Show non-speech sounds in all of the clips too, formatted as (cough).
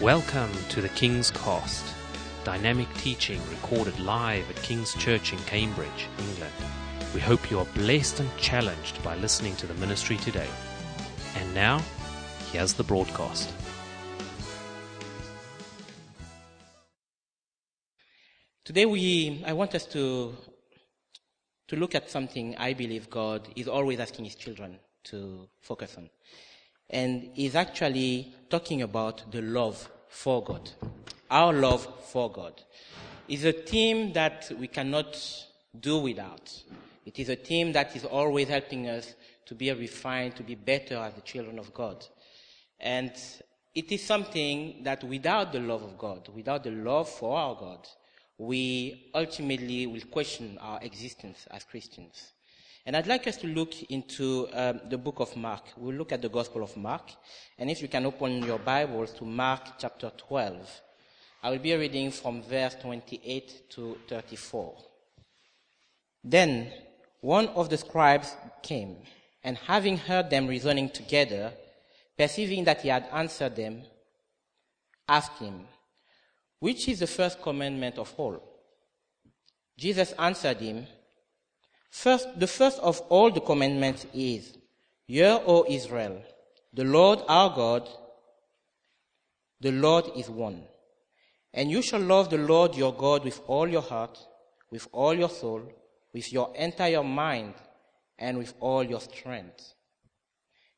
Welcome to the King's Cost, dynamic teaching recorded live at King's Church in Cambridge, England. We hope you are blessed and challenged by listening to the ministry today. And now, here's the broadcast. Today we I want us to to look at something I believe God is always asking his children to focus on. And is actually talking about the love for God. Our love for God. is a theme that we cannot do without. It is a theme that is always helping us to be refined, to be better as the children of God. And it is something that without the love of God, without the love for our God, we ultimately will question our existence as Christians. And I'd like us to look into um, the book of Mark. We'll look at the Gospel of Mark. And if you can open your Bibles to Mark chapter 12, I will be reading from verse 28 to 34. Then one of the scribes came, and having heard them reasoning together, perceiving that he had answered them, asked him, Which is the first commandment of all? Jesus answered him, First, the first of all the commandments is, Hear, O Israel, the Lord our God, the Lord is one. And you shall love the Lord your God with all your heart, with all your soul, with your entire mind, and with all your strength.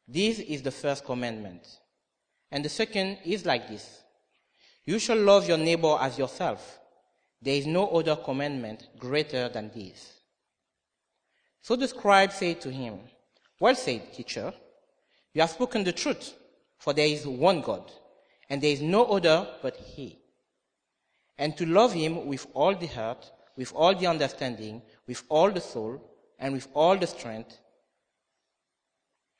This is the first commandment. And the second is like this. You shall love your neighbor as yourself. There is no other commandment greater than this. So the scribe said to him, Well said, teacher. You have spoken the truth, for there is one God, and there is no other but He. And to love Him with all the heart, with all the understanding, with all the soul, and with all the strength,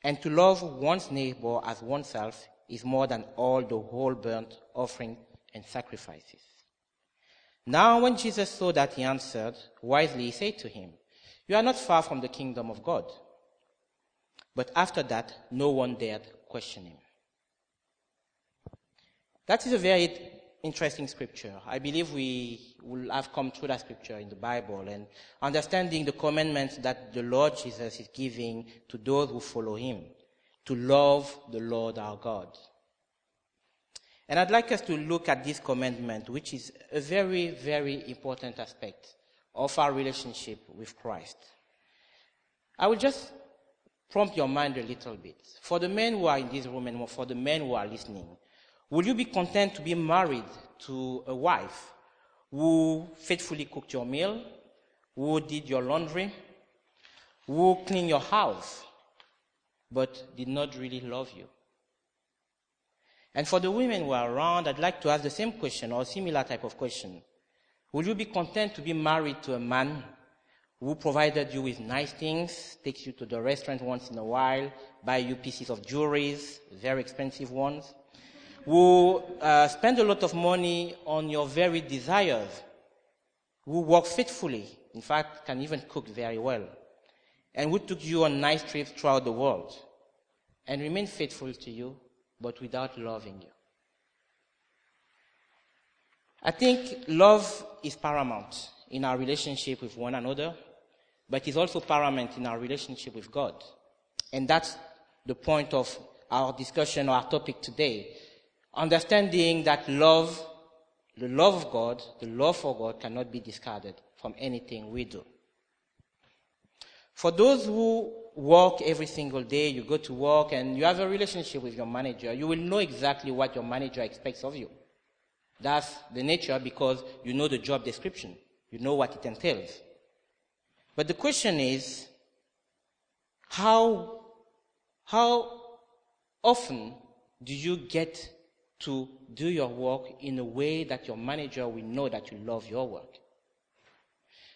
and to love one's neighbor as oneself is more than all the whole burnt offering and sacrifices. Now when Jesus saw that he answered wisely, he said to him, you are not far from the kingdom of God. But after that, no one dared question him. That is a very interesting scripture. I believe we will have come through that scripture in the Bible and understanding the commandments that the Lord Jesus is giving to those who follow him to love the Lord our God. And I'd like us to look at this commandment, which is a very, very important aspect of our relationship with Christ. I will just prompt your mind a little bit. For the men who are in this room and for the men who are listening, will you be content to be married to a wife who faithfully cooked your meal, who did your laundry, who cleaned your house, but did not really love you? And for the women who are around, I'd like to ask the same question or a similar type of question. Will you be content to be married to a man who provided you with nice things, takes you to the restaurant once in a while, buy you pieces of jewelry, very expensive ones, who uh, spend a lot of money on your very desires, who work faithfully, in fact, can even cook very well, and who took you on nice trips throughout the world, and remain faithful to you, but without loving you. I think love is paramount in our relationship with one another, but it's also paramount in our relationship with God. And that's the point of our discussion or our topic today. Understanding that love, the love of God, the love for God cannot be discarded from anything we do. For those who work every single day, you go to work and you have a relationship with your manager, you will know exactly what your manager expects of you. That's the nature because you know the job description. You know what it entails. But the question is, how, how often do you get to do your work in a way that your manager will know that you love your work?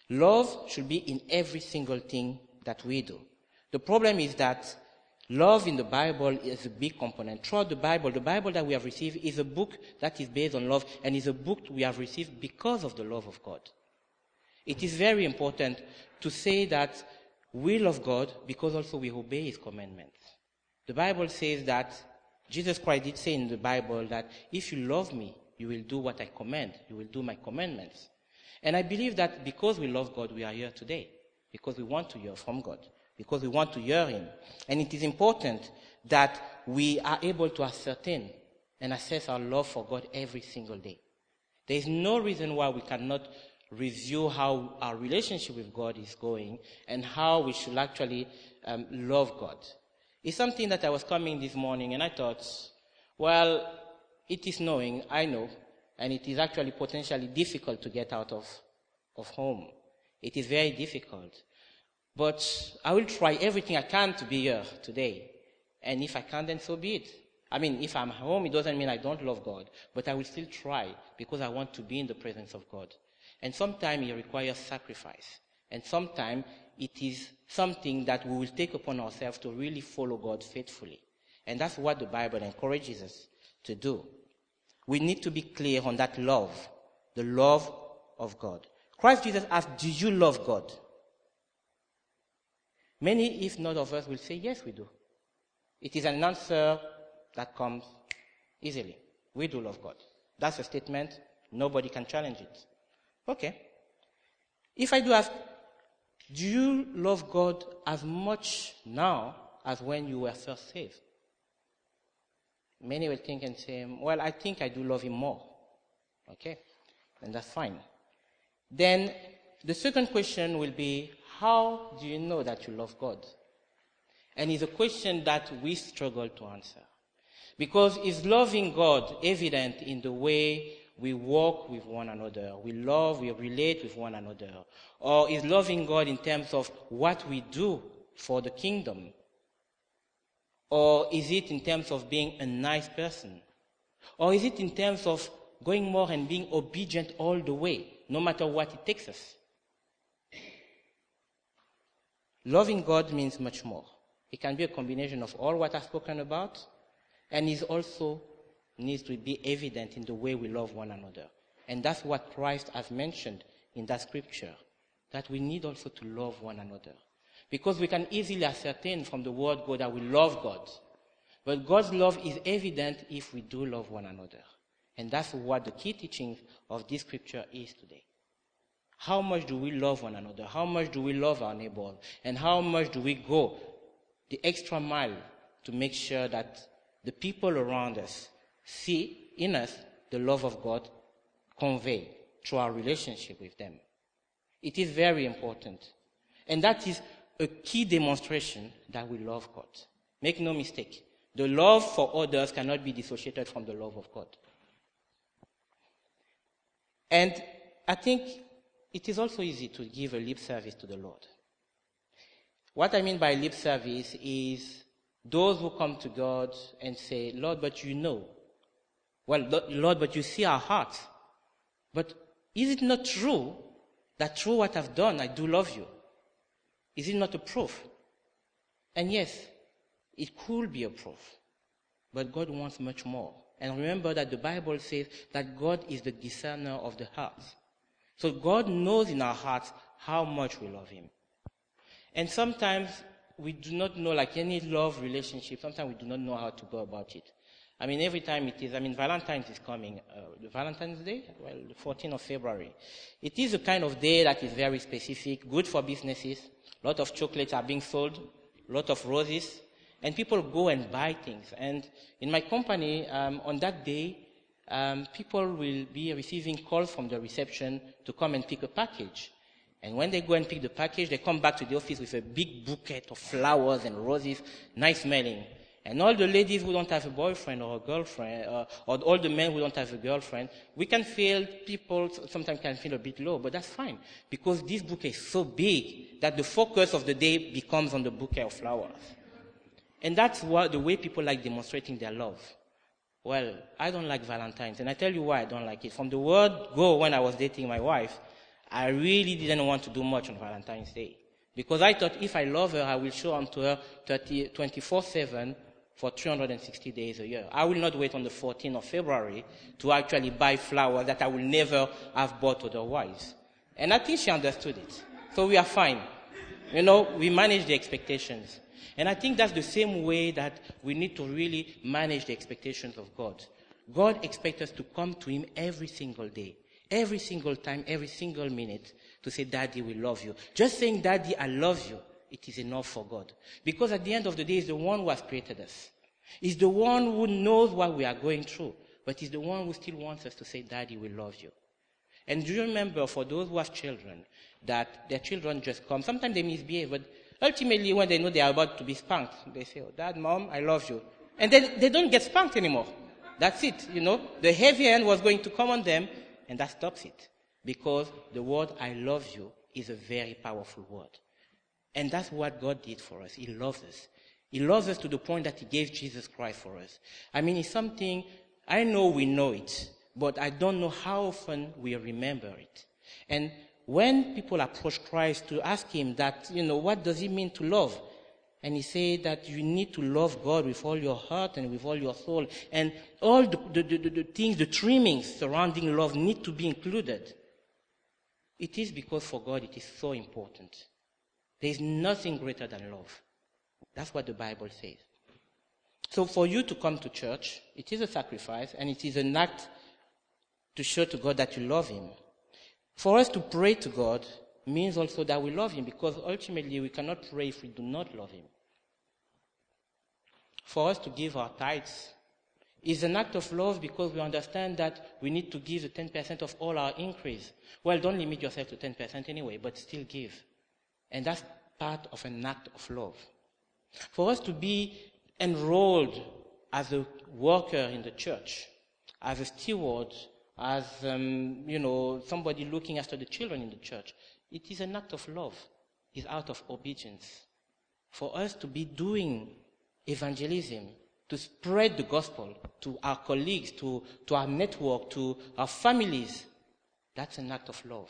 Love should be in every single thing that we do. The problem is that Love in the Bible is a big component. Throughout the Bible, the Bible that we have received is a book that is based on love and is a book we have received because of the love of God. It is very important to say that we love God because also we obey His commandments. The Bible says that Jesus Christ did say in the Bible that if you love me, you will do what I command. You will do my commandments. And I believe that because we love God, we are here today. Because we want to hear from God. Because we want to hear Him. And it is important that we are able to ascertain and assess our love for God every single day. There is no reason why we cannot review how our relationship with God is going and how we should actually um, love God. It's something that I was coming this morning and I thought, well, it is knowing, I know, and it is actually potentially difficult to get out of, of home. It is very difficult. But I will try everything I can to be here today. And if I can't, then so be it. I mean, if I'm home, it doesn't mean I don't love God, but I will still try because I want to be in the presence of God. And sometimes it requires sacrifice. And sometimes it is something that we will take upon ourselves to really follow God faithfully. And that's what the Bible encourages us to do. We need to be clear on that love, the love of God. Christ Jesus asked, Do you love God? Many, if not of us, will say, Yes, we do. It is an answer that comes easily. We do love God. That's a statement. Nobody can challenge it. Okay. If I do ask, do you love God as much now as when you were first saved? Many will think and say, well, I think I do love Him more. Okay. And that's fine. Then the second question will be, how do you know that you love God? And it's a question that we struggle to answer. Because is loving God evident in the way we walk with one another, we love, we relate with one another? Or is loving God in terms of what we do for the kingdom? Or is it in terms of being a nice person? Or is it in terms of going more and being obedient all the way, no matter what it takes us? Loving God means much more. It can be a combination of all what I've spoken about, and it also needs to be evident in the way we love one another. And that's what Christ has mentioned in that scripture, that we need also to love one another. Because we can easily ascertain from the word God that we love God. But God's love is evident if we do love one another. And that's what the key teaching of this scripture is today. How much do we love one another? How much do we love our neighbor? And how much do we go the extra mile to make sure that the people around us see in us the love of God conveyed through our relationship with them. It is very important. And that is a key demonstration that we love God. Make no mistake. The love for others cannot be dissociated from the love of God. And I think it is also easy to give a lip service to the Lord. What I mean by lip service is those who come to God and say, Lord, but you know. Well, Lord, but you see our hearts. But is it not true that through what I've done, I do love you? Is it not a proof? And yes, it could be a proof. But God wants much more. And remember that the Bible says that God is the discerner of the hearts. So God knows in our hearts how much we love Him. And sometimes we do not know, like any love relationship, sometimes we do not know how to go about it. I mean, every time it is, I mean, Valentine's is coming, uh, Valentine's Day, well, the 14th of February. It is a kind of day that is very specific, good for businesses. A lot of chocolates are being sold, a lot of roses, and people go and buy things. And in my company, um, on that day, um, people will be receiving calls from the reception to come and pick a package. And when they go and pick the package, they come back to the office with a big bouquet of flowers and roses, nice smelling. And all the ladies who don't have a boyfriend or a girlfriend, uh, or all the men who don't have a girlfriend, we can feel, people sometimes can feel a bit low, but that's fine. Because this bouquet is so big that the focus of the day becomes on the bouquet of flowers. And that's what, the way people like demonstrating their love. Well, I don't like Valentine's, and I tell you why I don't like it. From the word go when I was dating my wife, I really didn't want to do much on Valentine's Day. Because I thought if I love her, I will show up to her 24 7 for 360 days a year. I will not wait on the 14th of February to actually buy flowers that I will never have bought otherwise. And I think she understood it. So we are fine. You know, we manage the expectations. And I think that's the same way that we need to really manage the expectations of God. God expects us to come to Him every single day, every single time, every single minute to say, Daddy, we love you. Just saying, Daddy, I love you, it is enough for God. Because at the end of the day, He's the one who has created us. He's the one who knows what we are going through, but He's the one who still wants us to say, Daddy, we love you. And do you remember for those who have children that their children just come? Sometimes they misbehave, but ultimately when they know they are about to be spanked, they say, oh, Dad, Mom, I love you. And then they don't get spanked anymore. That's it, you know. The heavy hand was going to come on them, and that stops it. Because the word I love you is a very powerful word. And that's what God did for us. He loves us. He loves us to the point that He gave Jesus Christ for us. I mean, it's something, I know we know it, but I don't know how often we remember it. And when people approach Christ to ask Him that, you know, what does it mean to love? And he said that you need to love God with all your heart and with all your soul. And all the, the, the, the, things, the trimmings surrounding love need to be included. It is because for God it is so important. There is nothing greater than love. That's what the Bible says. So for you to come to church, it is a sacrifice and it is an act to show to God that you love Him. For us to pray to God, means also that we love Him because ultimately we cannot pray if we do not love Him. For us to give our tithes is an act of love because we understand that we need to give the 10% of all our increase. Well, don't limit yourself to 10% anyway, but still give. And that's part of an act of love. For us to be enrolled as a worker in the church, as a steward, as um, you know somebody looking after the children in the church it is an act of love. It's out of obedience. For us to be doing evangelism, to spread the gospel to our colleagues, to, to our network, to our families, that's an act of love.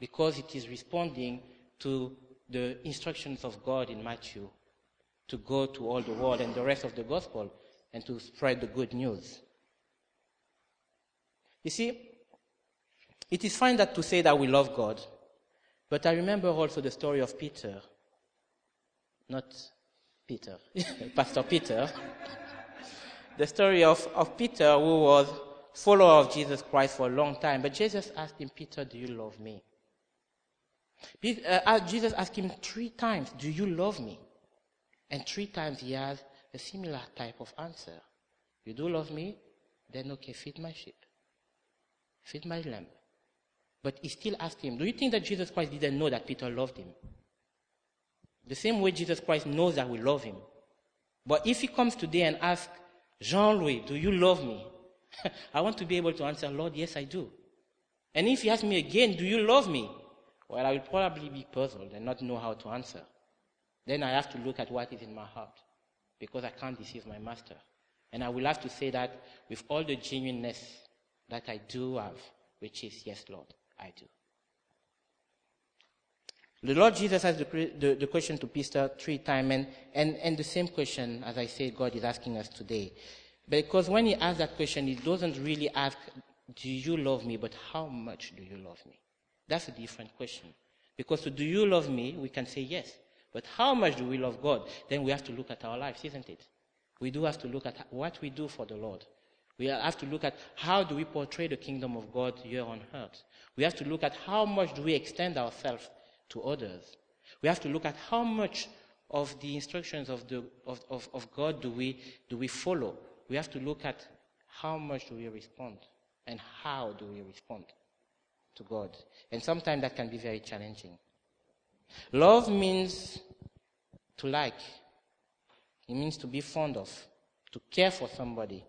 Because it is responding to the instructions of God in Matthew to go to all the world and the rest of the gospel and to spread the good news. You see, it is fine that to say that we love God, but I remember also the story of Peter. Not Peter, (laughs) Pastor Peter. (laughs) the story of, of Peter, who was follower of Jesus Christ for a long time. But Jesus asked him, Peter, do you love me? Uh, Jesus asked him three times, do you love me? And three times he has a similar type of answer. You do love me? Then okay, feed my sheep. Feed my lamb. But he still asked him, Do you think that Jesus Christ didn't know that Peter loved him? The same way Jesus Christ knows that we love him. But if he comes today and asks, Jean-Louis, do you love me? (laughs) I want to be able to answer, Lord, yes, I do. And if he asks me again, Do you love me? Well, I will probably be puzzled and not know how to answer. Then I have to look at what is in my heart because I can't deceive my master. And I will have to say that with all the genuineness that I do have, which is, Yes, Lord. I do. The Lord Jesus asked the, the, the, question to Peter three times, and, and, and the same question, as I said, God is asking us today. Because when he asks that question, he doesn't really ask, Do you love me? but how much do you love me? That's a different question. Because to do you love me, we can say yes. But how much do we love God? Then we have to look at our lives, isn't it? We do have to look at what we do for the Lord. We have to look at how do we portray the kingdom of God here on earth. We have to look at how much do we extend ourselves to others. We have to look at how much of the instructions of, the, of, of, of God do we, do we follow. We have to look at how much do we respond and how do we respond to God. And sometimes that can be very challenging. Love means to like. It means to be fond of, to care for somebody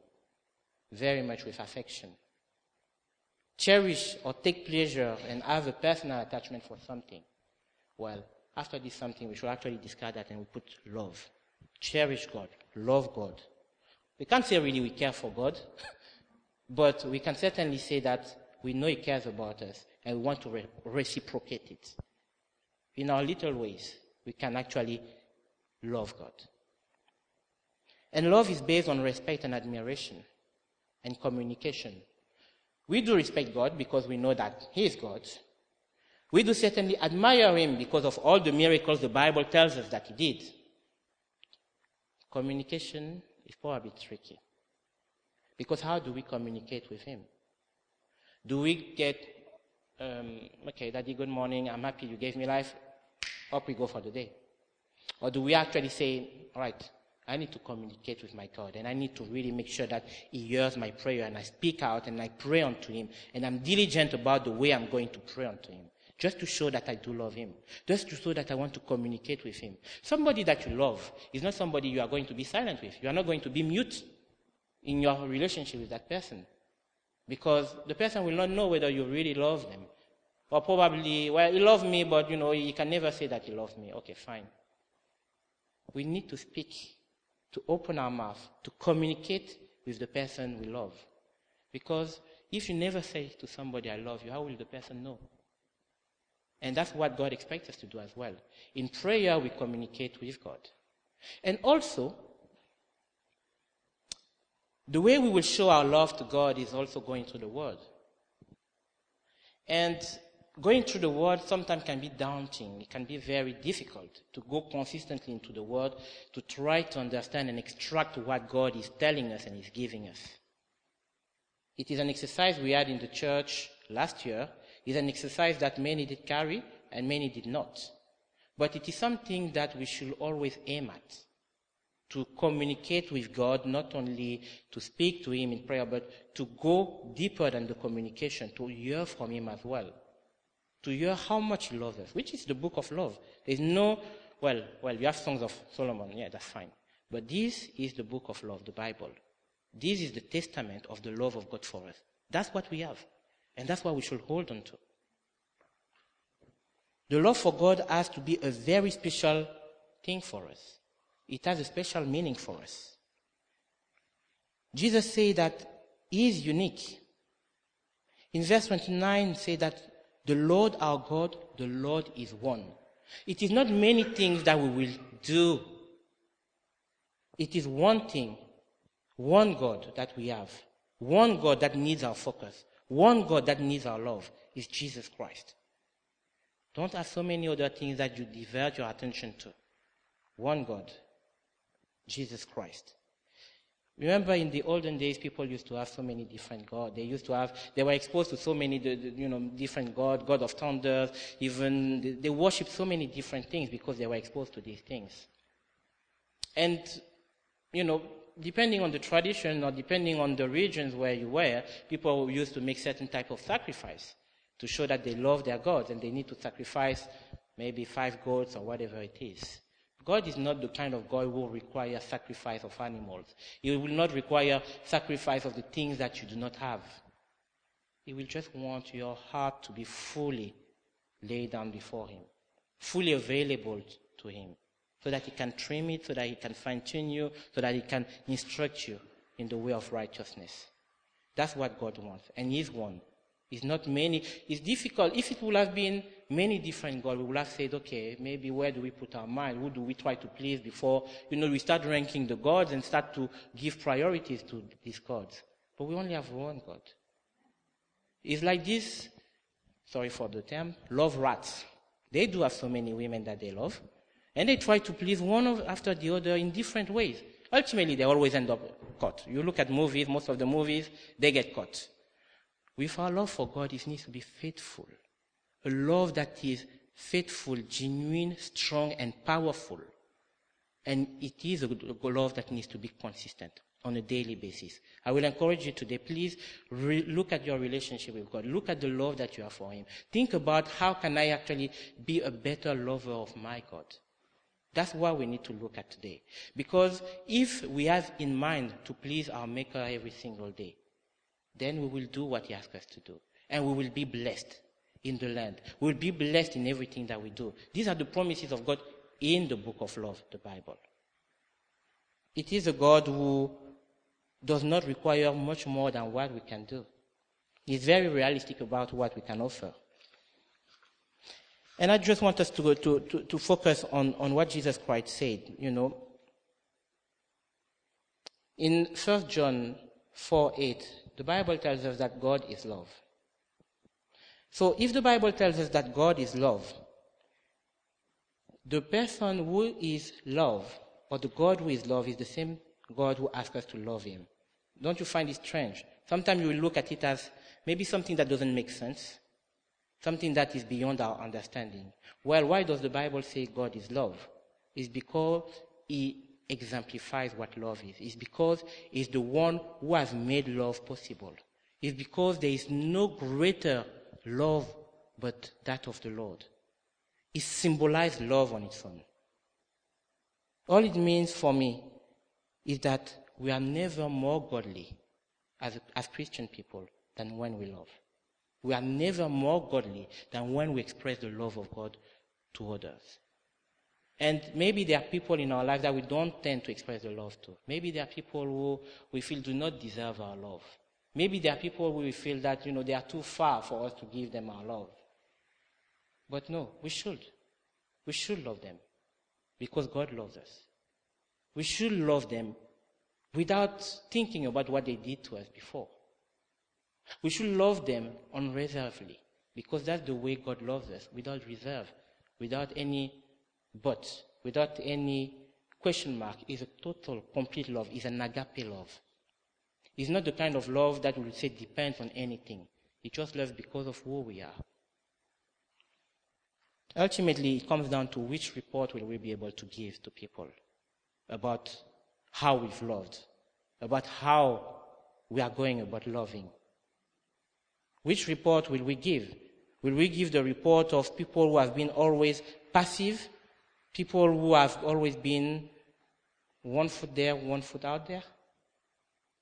very much with affection cherish or take pleasure and have a personal attachment for something. Well, after this something, we should actually discard that and we put love. Cherish God. Love God. We can't say really we care for God, (laughs) but we can certainly say that we know He cares about us and we want to re- reciprocate it. In our little ways, we can actually love God. And love is based on respect and admiration and communication we do respect God because we know that He is God. We do certainly admire Him because of all the miracles the Bible tells us that He did. communication is probably tricky. Because how do we communicate with Him? Do we get, um, okay, Daddy, good morning, I'm happy you gave me life, up we go for the day? Or do we actually say, all right, I need to communicate with my God and I need to really make sure that He hears my prayer and I speak out and I pray unto Him and I'm diligent about the way I'm going to pray unto Him. Just to show that I do love Him. Just to show that I want to communicate with Him. Somebody that you love is not somebody you are going to be silent with. You are not going to be mute in your relationship with that person. Because the person will not know whether you really love them. Or probably, well, he loves me, but you know, he can never say that he loves me. Okay, fine. We need to speak to open our mouth, to communicate with the person we love. Because if you never say to somebody, I love you, how will the person know? And that's what God expects us to do as well. In prayer, we communicate with God. And also, the way we will show our love to God is also going through the Word. And going through the word sometimes can be daunting. It can be very difficult to go consistently into the word to try to understand and extract what God is telling us and is giving us. It is an exercise we had in the church last year. It's an exercise that many did carry and many did not. But it is something that we should always aim at. To communicate with God, not only to speak to Him in prayer, but to go deeper than the communication, to hear from Him as well to hear how much he loves us, which is the book of love. There's no, well, well, you have songs of Solomon, yeah, that's fine. But this is the book of love, the Bible. This is the testament of the love of God for us. That's what we have. And that's what we should hold on to. The love for God has to be a very special thing for us. It has a special meaning for us. Jesus said that he is unique. In verse 29, say that the Lord our God, the Lord is one. It is not many things that we will do. It is one thing, one God that we have, one God that needs our focus, one God that needs our love is Jesus Christ. Don't have so many other things that you divert your attention to. One God, Jesus Christ. Remember in the olden days, people used to have so many different gods. They used to have, they were exposed to so many, you know, different gods, God of thunder, even, they worshiped so many different things because they were exposed to these things. And, you know, depending on the tradition or depending on the regions where you were, people used to make certain type of sacrifice to show that they love their gods and they need to sacrifice maybe five goats or whatever it is. God is not the kind of God who will require sacrifice of animals. He will not require sacrifice of the things that you do not have. He will just want your heart to be fully laid down before Him, fully available to Him, so that He can trim it, so that He can fine tune you, so that He can instruct you in the way of righteousness. That's what God wants. And He's one. It's not many. It's difficult. If it would have been many different gods, we would have said, okay, maybe where do we put our mind? Who do we try to please before, you know, we start ranking the gods and start to give priorities to these gods. But we only have one God. It's like this, sorry for the term, love rats. They do have so many women that they love. And they try to please one after the other in different ways. Ultimately, they always end up caught. You look at movies, most of the movies, they get caught. With our love for God, it needs to be faithful. A love that is faithful, genuine, strong, and powerful. And it is a love that needs to be consistent on a daily basis. I will encourage you today, please re- look at your relationship with God. Look at the love that you have for Him. Think about how can I actually be a better lover of my God. That's what we need to look at today. Because if we have in mind to please our Maker every single day, then we will do what He asks us to do. And we will be blessed in the land. We will be blessed in everything that we do. These are the promises of God in the book of love, the Bible. It is a God who does not require much more than what we can do. He's very realistic about what we can offer. And I just want us to, to, to, to focus on, on what Jesus Christ said, you know. In 1 John 4 8, the Bible tells us that God is love. So if the Bible tells us that God is love, the person who is love or the God who is love is the same God who asks us to love him. Don't you find it strange? Sometimes you look at it as maybe something that doesn't make sense, something that is beyond our understanding. Well, why does the Bible say God is love? It's because he exemplifies what love is. It's because he's the one who has made love possible. It's because there is no greater love but that of the Lord. It symbolizes love on its own. All it means for me is that we are never more godly as, as Christian people than when we love. We are never more godly than when we express the love of God to others. And maybe there are people in our lives that we don't tend to express the love to. Maybe there are people who we feel do not deserve our love. Maybe there are people who we feel that, you know, they are too far for us to give them our love. But no, we should. We should love them because God loves us. We should love them without thinking about what they did to us before. We should love them unreservedly because that's the way God loves us, without reserve, without any but, without any question mark. It's a total, complete love. It's an agape love. It's not the kind of love that we would say depends on anything. It just loves because of who we are. Ultimately, it comes down to which report will we be able to give to people about how we've loved, about how we are going about loving. Which report will we give? Will we give the report of people who have been always passive, people who have always been one foot there, one foot out there?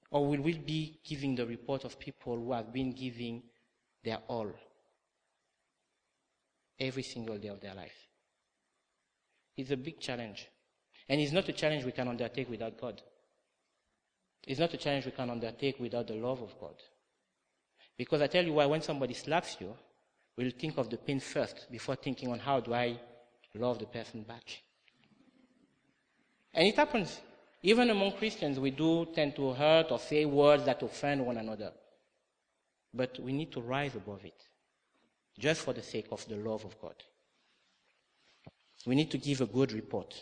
Or will we be giving the report of people who have been giving their all every single day of their life? It's a big challenge. And it's not a challenge we can undertake without God. It's not a challenge we can undertake without the love of God. Because I tell you why, when somebody slaps you, we'll think of the pain first before thinking on how do I love the person back. And it happens. Even among Christians, we do tend to hurt or say words that offend one another. But we need to rise above it, just for the sake of the love of God. We need to give a good report.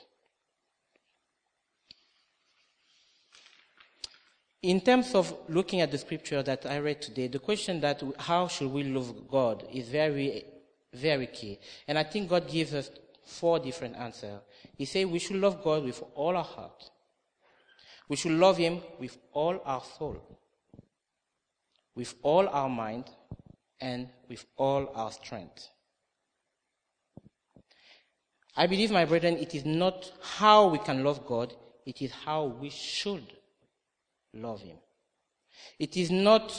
In terms of looking at the scripture that I read today, the question that how should we love God is very, very key. And I think God gives us four different answers. He said we should love God with all our heart. We should love Him with all our soul, with all our mind, and with all our strength. I believe, my brethren, it is not how we can love God, it is how we should love Him. It is not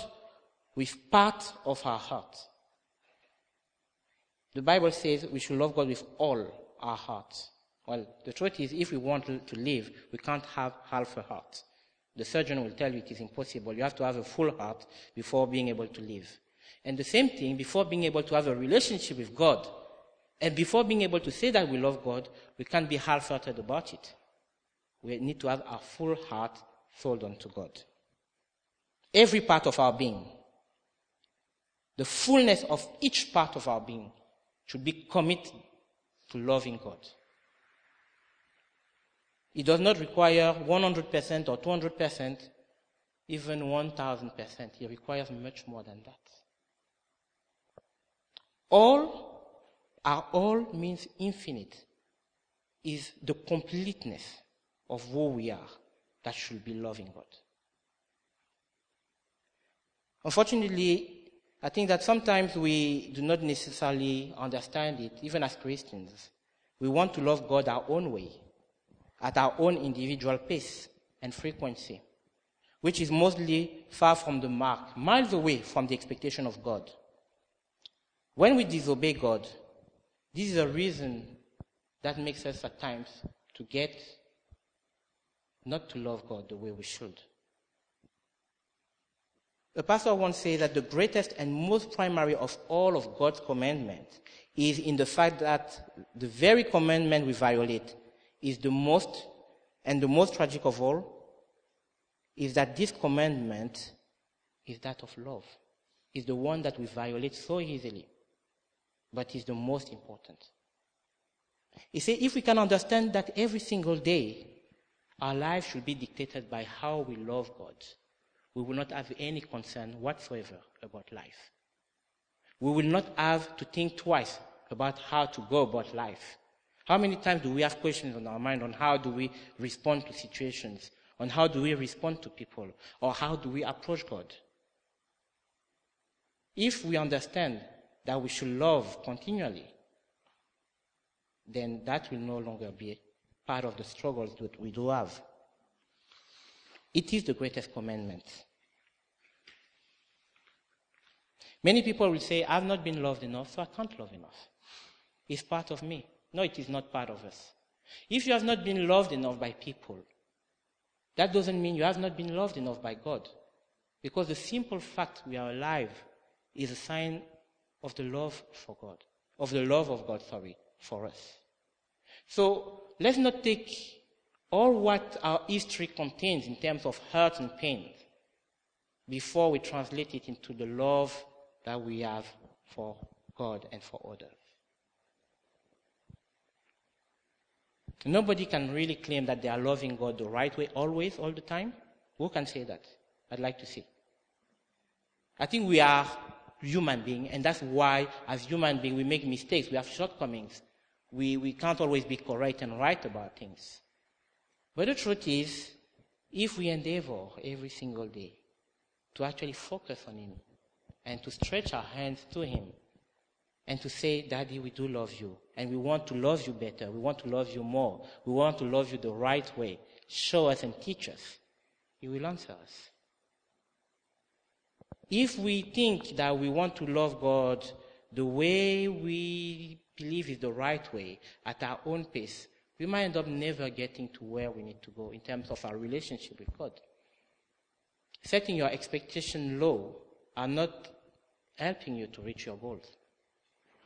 with part of our heart. The Bible says we should love God with all our hearts. Well, the truth is, if we want to live, we can't have half a heart. The surgeon will tell you it is impossible. You have to have a full heart before being able to live. And the same thing, before being able to have a relationship with God, and before being able to say that we love God, we can't be half hearted about it. We need to have our full heart sold unto God. Every part of our being, the fullness of each part of our being, should be committed to loving God. It does not require 100% or 200%, even 1000%. It requires much more than that. All, our all means infinite, is the completeness of who we are that should be loving God. Unfortunately, I think that sometimes we do not necessarily understand it, even as Christians. We want to love God our own way, at our own individual pace and frequency, which is mostly far from the mark, miles away from the expectation of God. When we disobey God, this is a reason that makes us at times to get not to love God the way we should. A pastor once said that the greatest and most primary of all of God's commandments is in the fact that the very commandment we violate is the most and the most tragic of all is that this commandment is that of love. Is the one that we violate so easily, but is the most important. He said if we can understand that every single day our life should be dictated by how we love God. We will not have any concern whatsoever about life. We will not have to think twice about how to go about life. How many times do we have questions on our mind on how do we respond to situations, on how do we respond to people, or how do we approach God? If we understand that we should love continually, then that will no longer be part of the struggles that we do have. It is the greatest commandment. Many people will say, I've not been loved enough, so I can't love enough. It's part of me. No, it is not part of us. If you have not been loved enough by people, that doesn't mean you have not been loved enough by God. Because the simple fact we are alive is a sign of the love for God, of the love of God, sorry, for us. So let's not take all what our history contains in terms of hurt and pain before we translate it into the love that we have for God and for others. Nobody can really claim that they are loving God the right way always, all the time. Who can say that? I'd like to see. I think we are human beings, and that's why, as human beings, we make mistakes. We have shortcomings. We, we can't always be correct and right about things. But the truth is, if we endeavor every single day to actually focus on Him and to stretch our hands to Him and to say, Daddy, we do love you, and we want to love you better, we want to love you more, we want to love you the right way, show us and teach us, He will answer us. If we think that we want to love God the way we believe is the right way, at our own pace, we might end up never getting to where we need to go in terms of our relationship with God. Setting your expectation low are not helping you to reach your goals.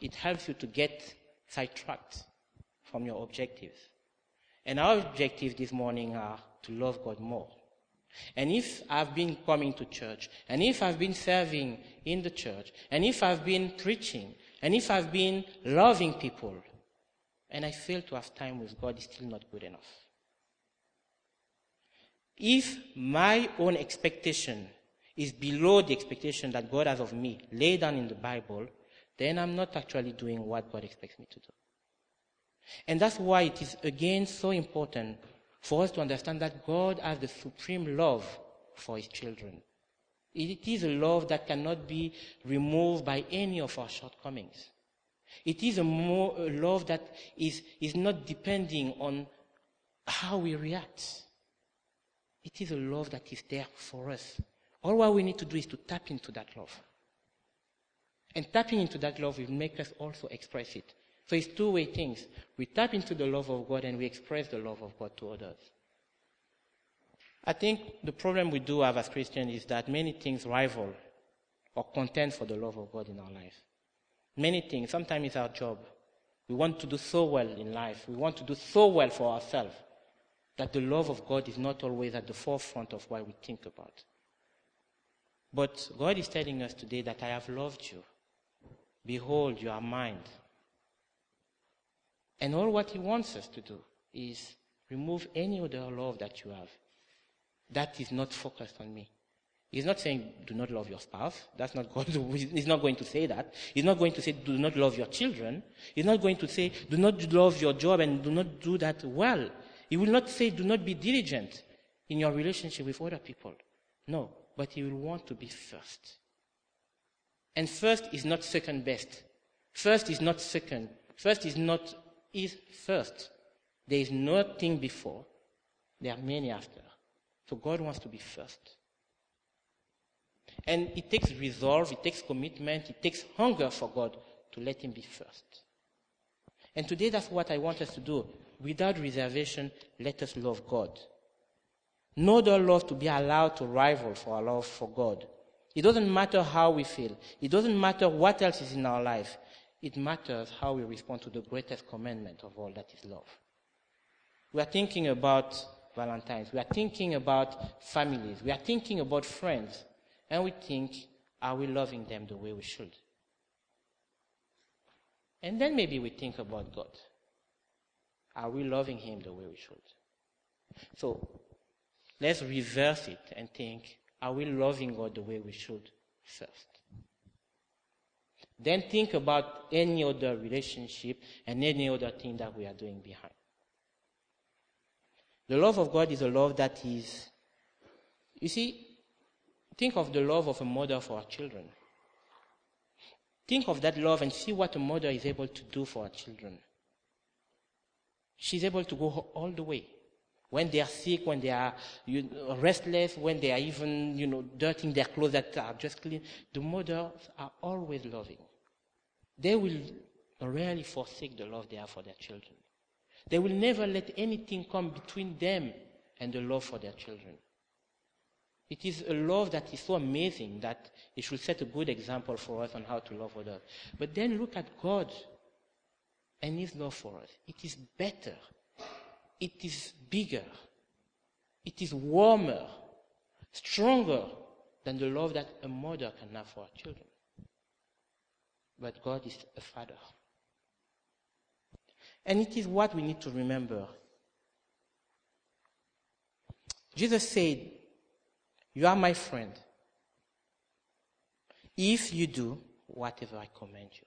It helps you to get sidetracked from your objectives. And our objectives this morning are to love God more. And if I've been coming to church, and if I've been serving in the church, and if I've been preaching, and if I've been loving people, and I fail to have time with God, is still not good enough. If my own expectation is below the expectation that God has of me, laid down in the Bible, then I'm not actually doing what God expects me to do. And that's why it is again so important for us to understand that God has the supreme love for his children. It is a love that cannot be removed by any of our shortcomings. It is a, more, a love that is, is not depending on how we react. It is a love that is there for us. All what we need to do is to tap into that love. And tapping into that love will make us also express it. So it's two way things. We tap into the love of God and we express the love of God to others. I think the problem we do have as Christians is that many things rival or contend for the love of God in our life. Many things. Sometimes it's our job. We want to do so well in life. We want to do so well for ourselves that the love of God is not always at the forefront of what we think about. But God is telling us today that I have loved you. Behold, you are mine. And all what He wants us to do is remove any other love that you have that is not focused on me. He's not saying do not love your spouse. That's not God. (laughs) He's not going to say that. He's not going to say do not love your children. He's not going to say do not love your job and do not do that well. He will not say do not be diligent in your relationship with other people. No, but he will want to be first. And first is not second best. First is not second. First is not is first. There is nothing before. There are many after. So God wants to be first. And it takes resolve, it takes commitment, it takes hunger for God to let Him be first. And today that's what I want us to do. Without reservation, let us love God. No other love to be allowed to rival for our love for God. It doesn't matter how we feel. It doesn't matter what else is in our life. It matters how we respond to the greatest commandment of all that is love. We are thinking about Valentine's. We are thinking about families. We are thinking about friends. And we think, are we loving them the way we should? And then maybe we think about God. Are we loving Him the way we should? So let's reverse it and think, are we loving God the way we should first? Then think about any other relationship and any other thing that we are doing behind. The love of God is a love that is, you see, think of the love of a mother for her children. Think of that love and see what a mother is able to do for her children. She's able to go all the way. When they are sick, when they are you know, restless, when they are even, you know, dirtying their clothes that are just clean, the mothers are always loving. They will rarely forsake the love they have for their children. They will never let anything come between them and the love for their children. It is a love that is so amazing that it should set a good example for us on how to love others. But then look at God and His love for us. It is better. It is bigger. It is warmer, stronger than the love that a mother can have for her children. But God is a father. And it is what we need to remember. Jesus said, You are my friend if you do whatever I command you.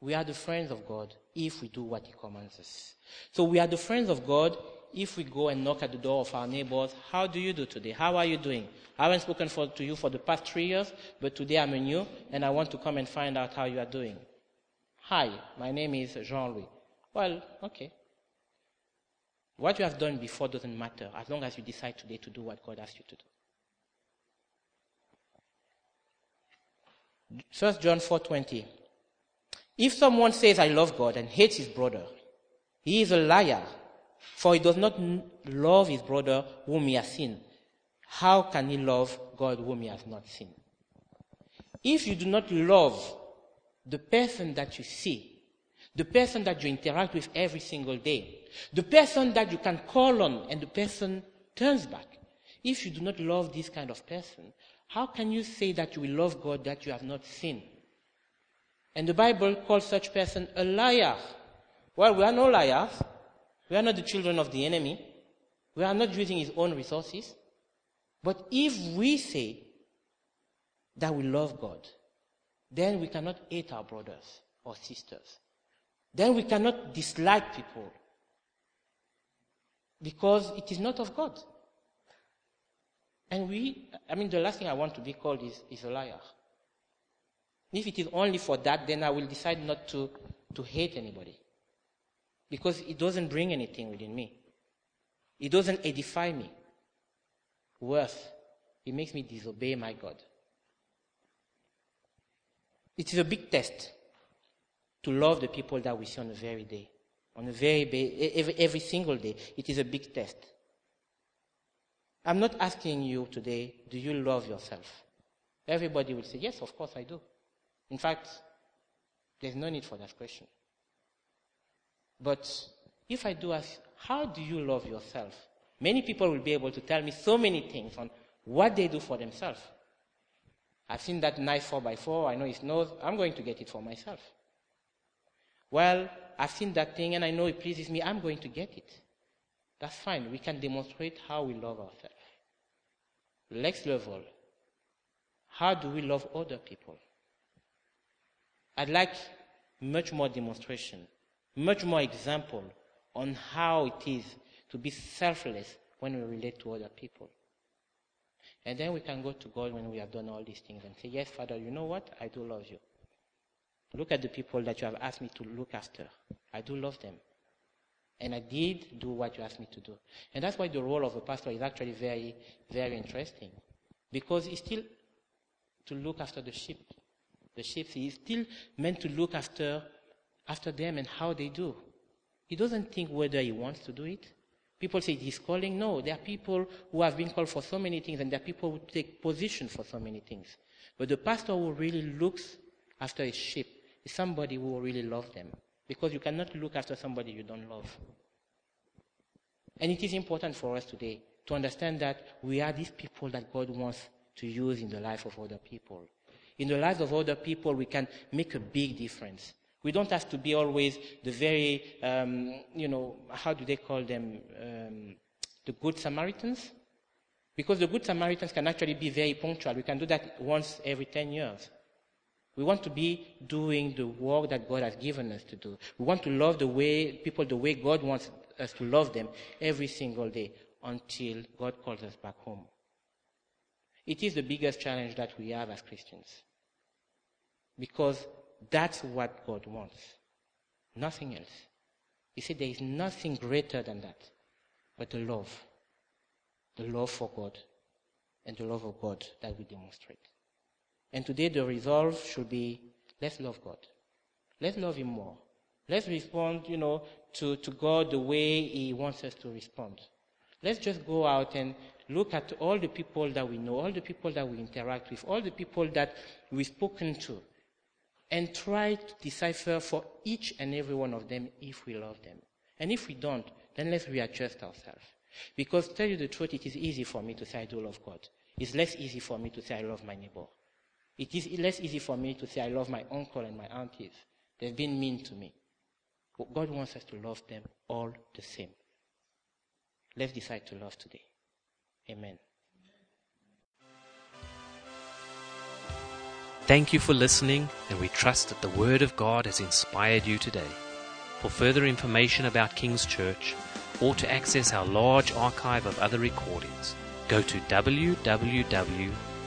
We are the friends of God if we do what He commands us. So we are the friends of God if we go and knock at the door of our neighbors. How do you do today? How are you doing? I haven't spoken for, to you for the past three years, but today I'm new and I want to come and find out how you are doing. Hi, my name is Jean-Louis. Well, okay. What you have done before doesn't matter as long as you decide today to do what God asked you to do. 1 John 4:20 If someone says I love God and hates his brother, he is a liar, for he does not love his brother whom he has seen. How can he love God whom he has not seen? If you do not love the person that you see, the person that you interact with every single day, the person that you can call on and the person turns back. If you do not love this kind of person, how can you say that you will love God that you have not seen? And the Bible calls such person a liar. Well, we are no liars. We are not the children of the enemy. We are not using his own resources. But if we say that we love God, then we cannot hate our brothers or sisters. Then we cannot dislike people because it is not of God. And we, I mean, the last thing I want to be called is, is a liar. If it is only for that, then I will decide not to, to hate anybody. Because it doesn't bring anything within me. It doesn't edify me. Worse, it makes me disobey my God. It is a big test to love the people that we see on the very day. On the very day, every, every single day. It is a big test. I'm not asking you today, do you love yourself? Everybody will say, yes, of course I do. In fact, there's no need for that question. But if I do ask, how do you love yourself? Many people will be able to tell me so many things on what they do for themselves. I've seen that nice 4x4. I know it snows. I'm going to get it for myself. Well, I've seen that thing and I know it pleases me. I'm going to get it. That's fine. We can demonstrate how we love ourselves. Next level. How do we love other people? I'd like much more demonstration, much more example on how it is to be selfless when we relate to other people. And then we can go to God when we have done all these things and say, Yes, Father, you know what? I do love you. Look at the people that you have asked me to look after. I do love them. And I did do what you asked me to do. And that's why the role of a pastor is actually very, very interesting. Because it's still to look after the sheep. The sheep, he's still meant to look after, after them and how they do. He doesn't think whether he wants to do it. People say he's calling. No, there are people who have been called for so many things, and there are people who take position for so many things. But the pastor who really looks after his sheep is somebody who will really love them. Because you cannot look after somebody you don't love. And it is important for us today to understand that we are these people that God wants to use in the life of other people. In the lives of other people, we can make a big difference. We don't have to be always the very, um, you know, how do they call them? Um, the Good Samaritans? Because the Good Samaritans can actually be very punctual. We can do that once every 10 years. We want to be doing the work that God has given us to do. We want to love the way, people the way God wants us to love them every single day until God calls us back home. It is the biggest challenge that we have as Christians. Because that's what God wants. Nothing else. He said there is nothing greater than that but the love. The love for God and the love of God that we demonstrate. And today the resolve should be let's love God. Let's love Him more. Let's respond, you know, to, to God the way He wants us to respond. Let's just go out and look at all the people that we know, all the people that we interact with, all the people that we've spoken to, and try to decipher for each and every one of them if we love them. And if we don't, then let's readjust ourselves. Because tell you the truth, it is easy for me to say I do love God. It's less easy for me to say I love my neighbor. It is less easy for me to say I love my uncle and my aunties. They've been mean to me. But God wants us to love them all the same. Let's decide to love today. Amen. Thank you for listening, and we trust that the Word of God has inspired you today. For further information about King's Church, or to access our large archive of other recordings, go to